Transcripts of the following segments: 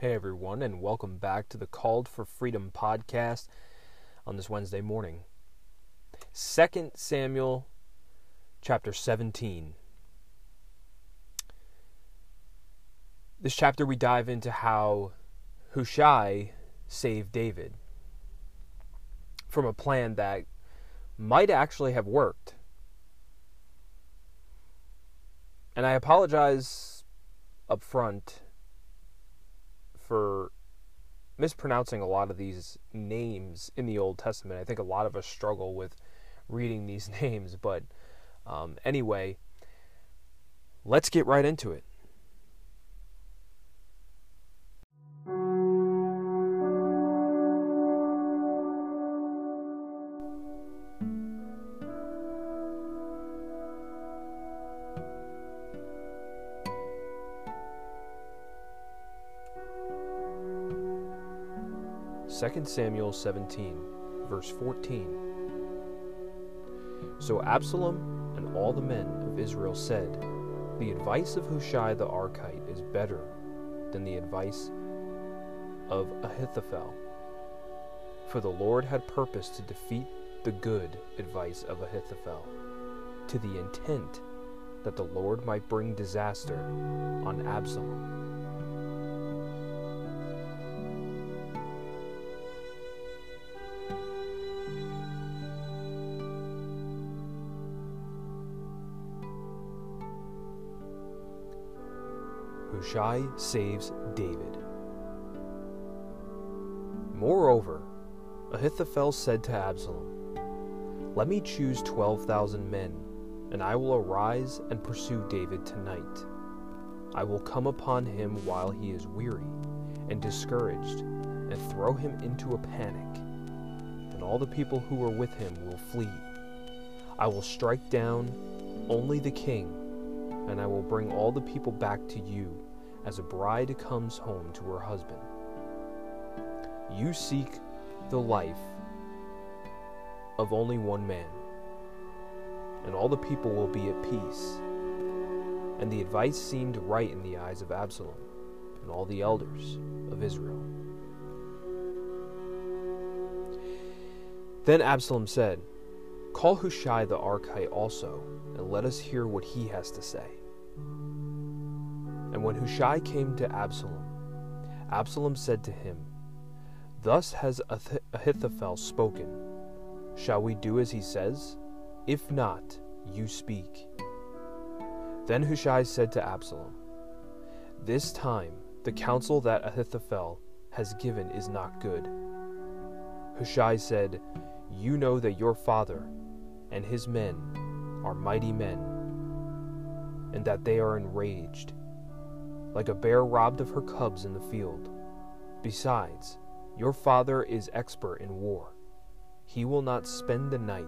Hey everyone, and welcome back to the Called for Freedom podcast on this Wednesday morning. 2 Samuel chapter 17. This chapter we dive into how Hushai saved David from a plan that might actually have worked. And I apologize up front for mispronouncing a lot of these names in the Old Testament. I think a lot of us struggle with reading these names, but um, anyway, let's get right into it. 2 Samuel 17, verse 14. So Absalom and all the men of Israel said, The advice of Hushai the Archite is better than the advice of Ahithophel. For the Lord had purposed to defeat the good advice of Ahithophel, to the intent that the Lord might bring disaster on Absalom. Hushai saves David. Moreover, Ahithophel said to Absalom, Let me choose 12,000 men, and I will arise and pursue David tonight. I will come upon him while he is weary and discouraged, and throw him into a panic, and all the people who are with him will flee. I will strike down only the king, and I will bring all the people back to you as a bride comes home to her husband. You seek the life of only one man, and all the people will be at peace. And the advice seemed right in the eyes of Absalom and all the elders of Israel. Then Absalom said, Call Hushai the Archite also, and let us hear what he has to say. And when Hushai came to Absalom, Absalom said to him, Thus has Ahithophel spoken. Shall we do as he says? If not, you speak. Then Hushai said to Absalom, This time the counsel that Ahithophel has given is not good. Hushai said, You know that your father and his men are mighty men, and that they are enraged like a bear robbed of her cubs in the field. Besides, your father is expert in war. He will not spend the night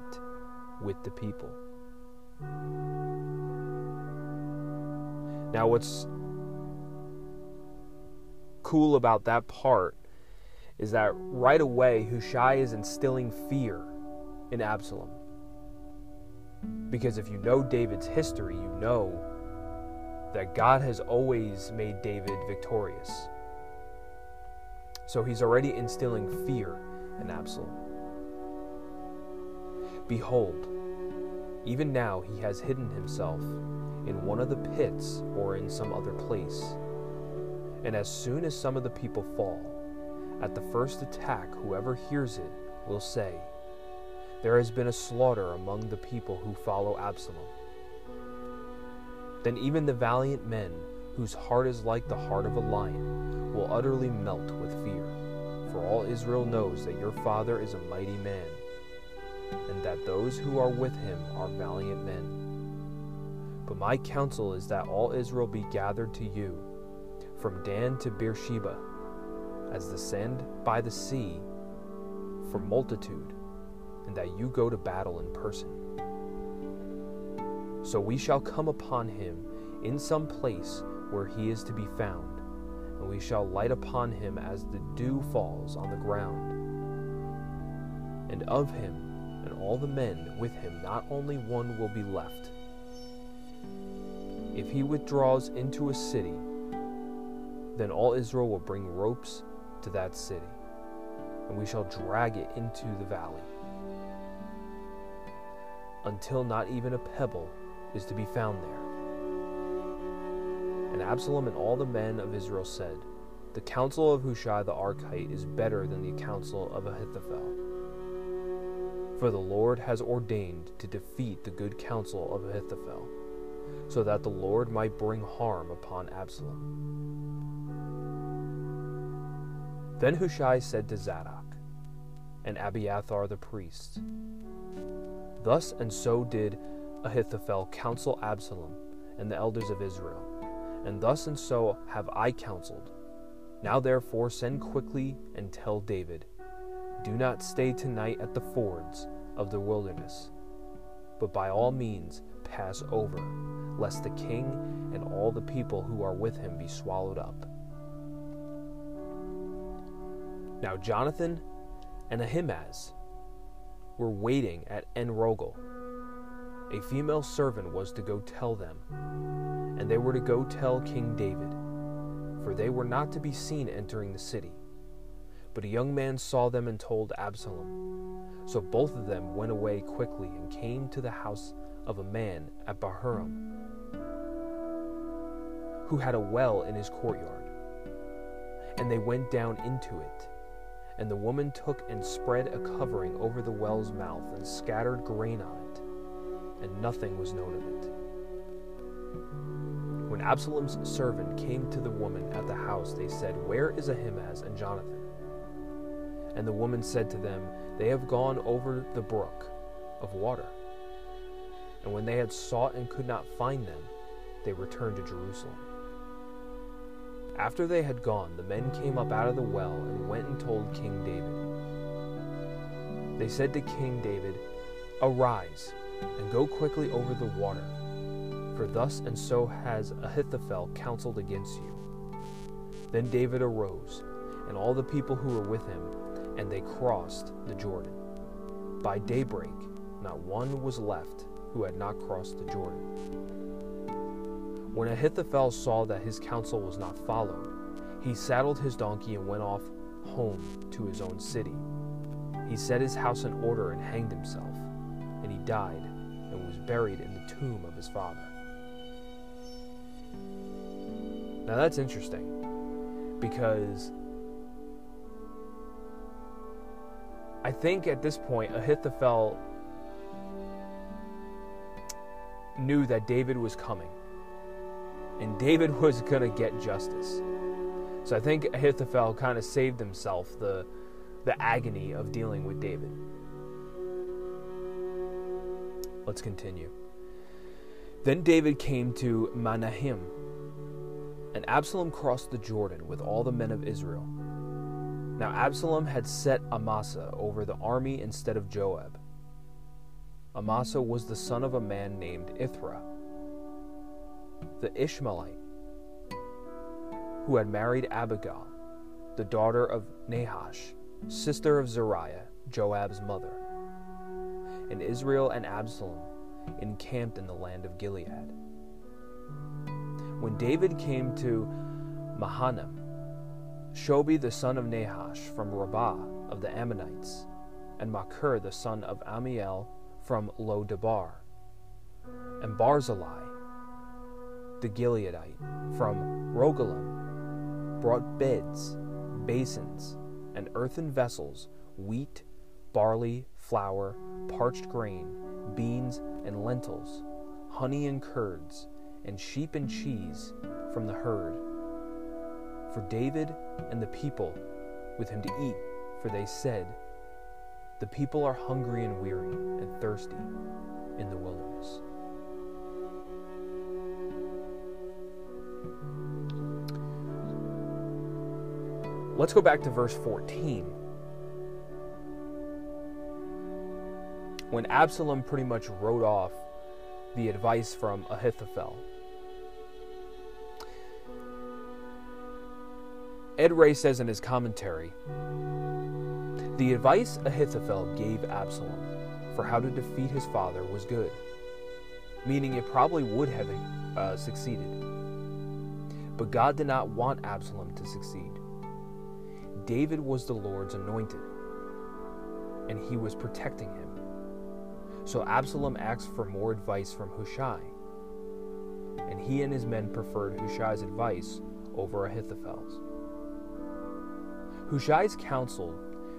with the people. Now, what's cool about that part is that right away Hushai is instilling fear in Absalom. Because if you know David's history, you know that God has always made David victorious. So he's already instilling fear in Absalom. Behold, even now he has hidden himself in one of the pits or in some other place. And as soon as some of the people fall, at the first attack, whoever hears it will say, There has been a slaughter among the people who follow Absalom. Then even the valiant men, whose heart is like the heart of a lion, will utterly melt with fear. For all Israel knows that your father is a mighty man, and that those who are with him are valiant men. But my counsel is that all Israel be gathered to you, from Dan to Beersheba, as the sand by the sea, for multitude, and that you go to battle in person. So we shall come upon him in some place where he is to be found, and we shall light upon him as the dew falls on the ground. And of him and all the men with him, not only one will be left. If he withdraws into a city, Then all Israel will bring ropes to that city, and we shall drag it into the valley, until not even a pebble is to be found there. And Absalom and all the men of Israel said, The counsel of Hushai the Archite is better than the counsel of Ahithophel. For the Lord has ordained to defeat the good counsel of Ahithophel, so that the Lord might bring harm upon Absalom. Then Hushai said to Zadok and Abiathar the priest, Thus and so did Ahithophel counsel Absalom and the elders of Israel, and thus and so have I counseled. Now therefore send quickly and tell David, Do not stay tonight at the fords of the wilderness, but by all means pass over, lest the king and all the people who are with him be swallowed up. Now Jonathan and Ahimaaz were waiting at En-rogel. A female servant was to go tell them, and they were to go tell King David, for they were not to be seen entering the city. But a young man saw them and told Absalom. So both of them went away quickly and came to the house of a man at Bahurim, who had a well in his courtyard. And they went down into it and the woman took and spread a covering over the well's mouth and scattered grain on it, and nothing was known of it. When Absalom's servant came to the woman at the house, they said, Where is Ahimaaz and Jonathan? And the woman said to them, They have gone over the brook of water. And when they had sought and could not find them, they returned to Jerusalem. After they had gone, the men came up out of the well and went and told King David. They said to King David, Arise and go quickly over the water, for thus and so has Ahithophel counseled against you. Then David arose, and all the people who were with him, and they crossed the Jordan. By daybreak, not one was left who had not crossed the Jordan. When Ahithophel saw that his counsel was not followed, he saddled his donkey and went off home to his own city. He set his house in order and hanged himself, and he died buried in the tomb of his father. Now that's interesting because I think at this point Ahithophel knew that David was coming and David was going to get justice. So I think Ahithophel kind of saved himself the, the agony of dealing with David. Let's continue. Then David came to Mahanaim, and Absalom crossed the Jordan with all the men of Israel. Now Absalom had set Amasa over the army instead of Joab. Amasa was the son of a man named Ithra the Ishmaelite, who had married Abigail, the daughter of Nahash, sister of Zeruiah, Joab's mother. And Israel and Absalom encamped in the land of Gilead. When David came to Mahanaim, Shobi the son of Nahash from Rabbah of the Ammonites, and Machir the son of Amiel from Lo Debar, and Barzillai the Gileadite, from Rogelim, brought beds, basins, and earthen vessels, wheat, barley, flour, parched grain, beans, and lentils, honey and curds, and sheep and cheese from the herd. For David and the people with him to eat, for they said, The people are hungry and weary and thirsty in the wilderness. Let's go back to verse 14. When Absalom pretty much wrote off the advice from Ahithophel. Ed Ray says in his commentary The advice Ahithophel gave Absalom for how to defeat his father was good, meaning it probably would have uh, succeeded. But God did not want Absalom to succeed. David was the Lord's anointed, and he was protecting him. So Absalom asked for more advice from Hushai, and he and his men preferred Hushai's advice over Ahithophel's. Hushai's counsel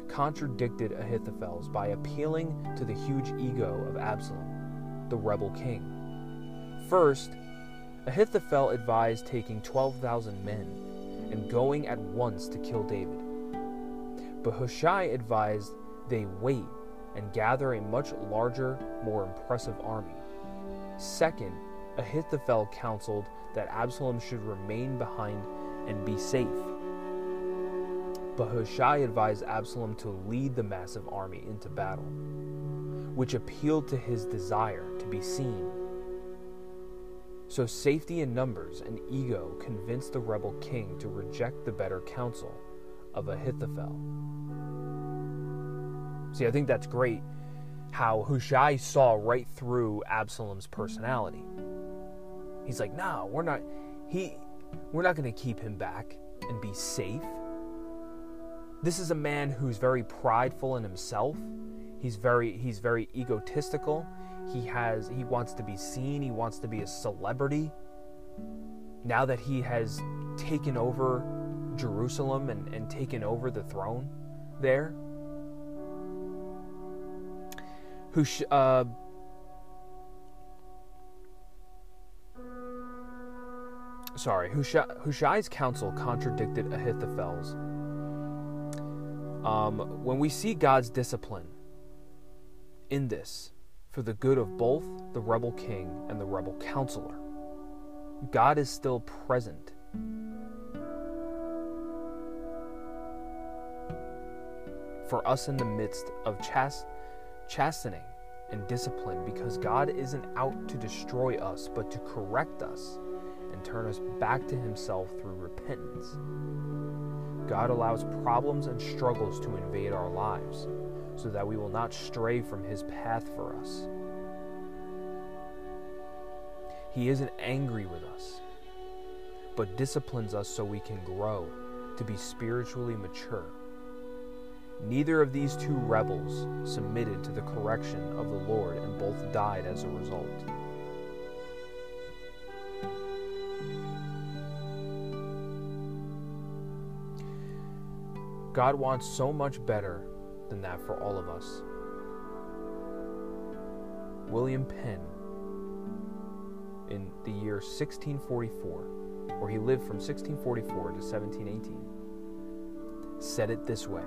contradicted Ahithophel's by appealing to the huge ego of Absalom, the rebel king. First, Ahithophel advised taking 12,000 men and going at once to kill David. But Hushai advised they wait and gather a much larger, more impressive army. Second, Ahithophel counseled that Absalom should remain behind and be safe. But Hushai advised Absalom to lead the massive army into battle, which appealed to his desire to be seen. So safety in numbers and ego convinced the rebel king to reject the better counsel of Ahithophel. See, I think that's great how Hushai saw right through Absalom's personality. He's like, "No, we're not he we're not going to keep him back and be safe. This is a man who's very prideful in himself. He's very he's very egotistical. He has he wants to be seen, he wants to be a celebrity. Now that he has taken over Jerusalem and, and taken over the throne there. Who uh, sorry, Hushai, Hushai's counsel contradicted Ahithophel's. Um, when we see God's discipline in this for the good of both the rebel king and the rebel counselor, God is still present. For us in the midst of chast- chastening and discipline, because God isn't out to destroy us, but to correct us and turn us back to Himself through repentance. God allows problems and struggles to invade our lives so that we will not stray from His path for us. He isn't angry with us, but disciplines us so we can grow to be spiritually mature. Neither of these two rebels submitted to the correction of the Lord, and both died as a result. God wants so much better than that for all of us. William Penn, in the year 1644, where he lived from 1644 to 1718, said it this way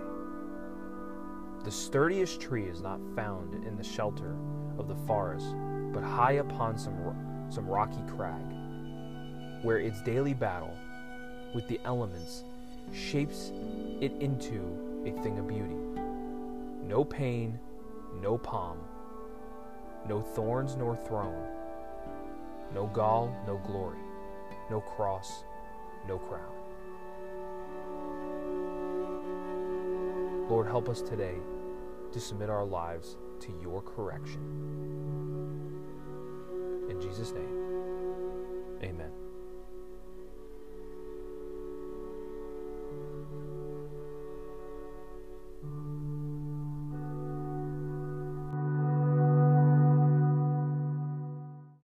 The sturdiest tree is not found in the shelter of the forest, but high upon some, some rocky crag, where its daily battle with the elements shapes it into a thing of beauty. No pain, no palm, no thorns nor throne, no gall, no glory, no cross, no crown. Lord, help us today to submit our lives to your correction. In Jesus' name, amen.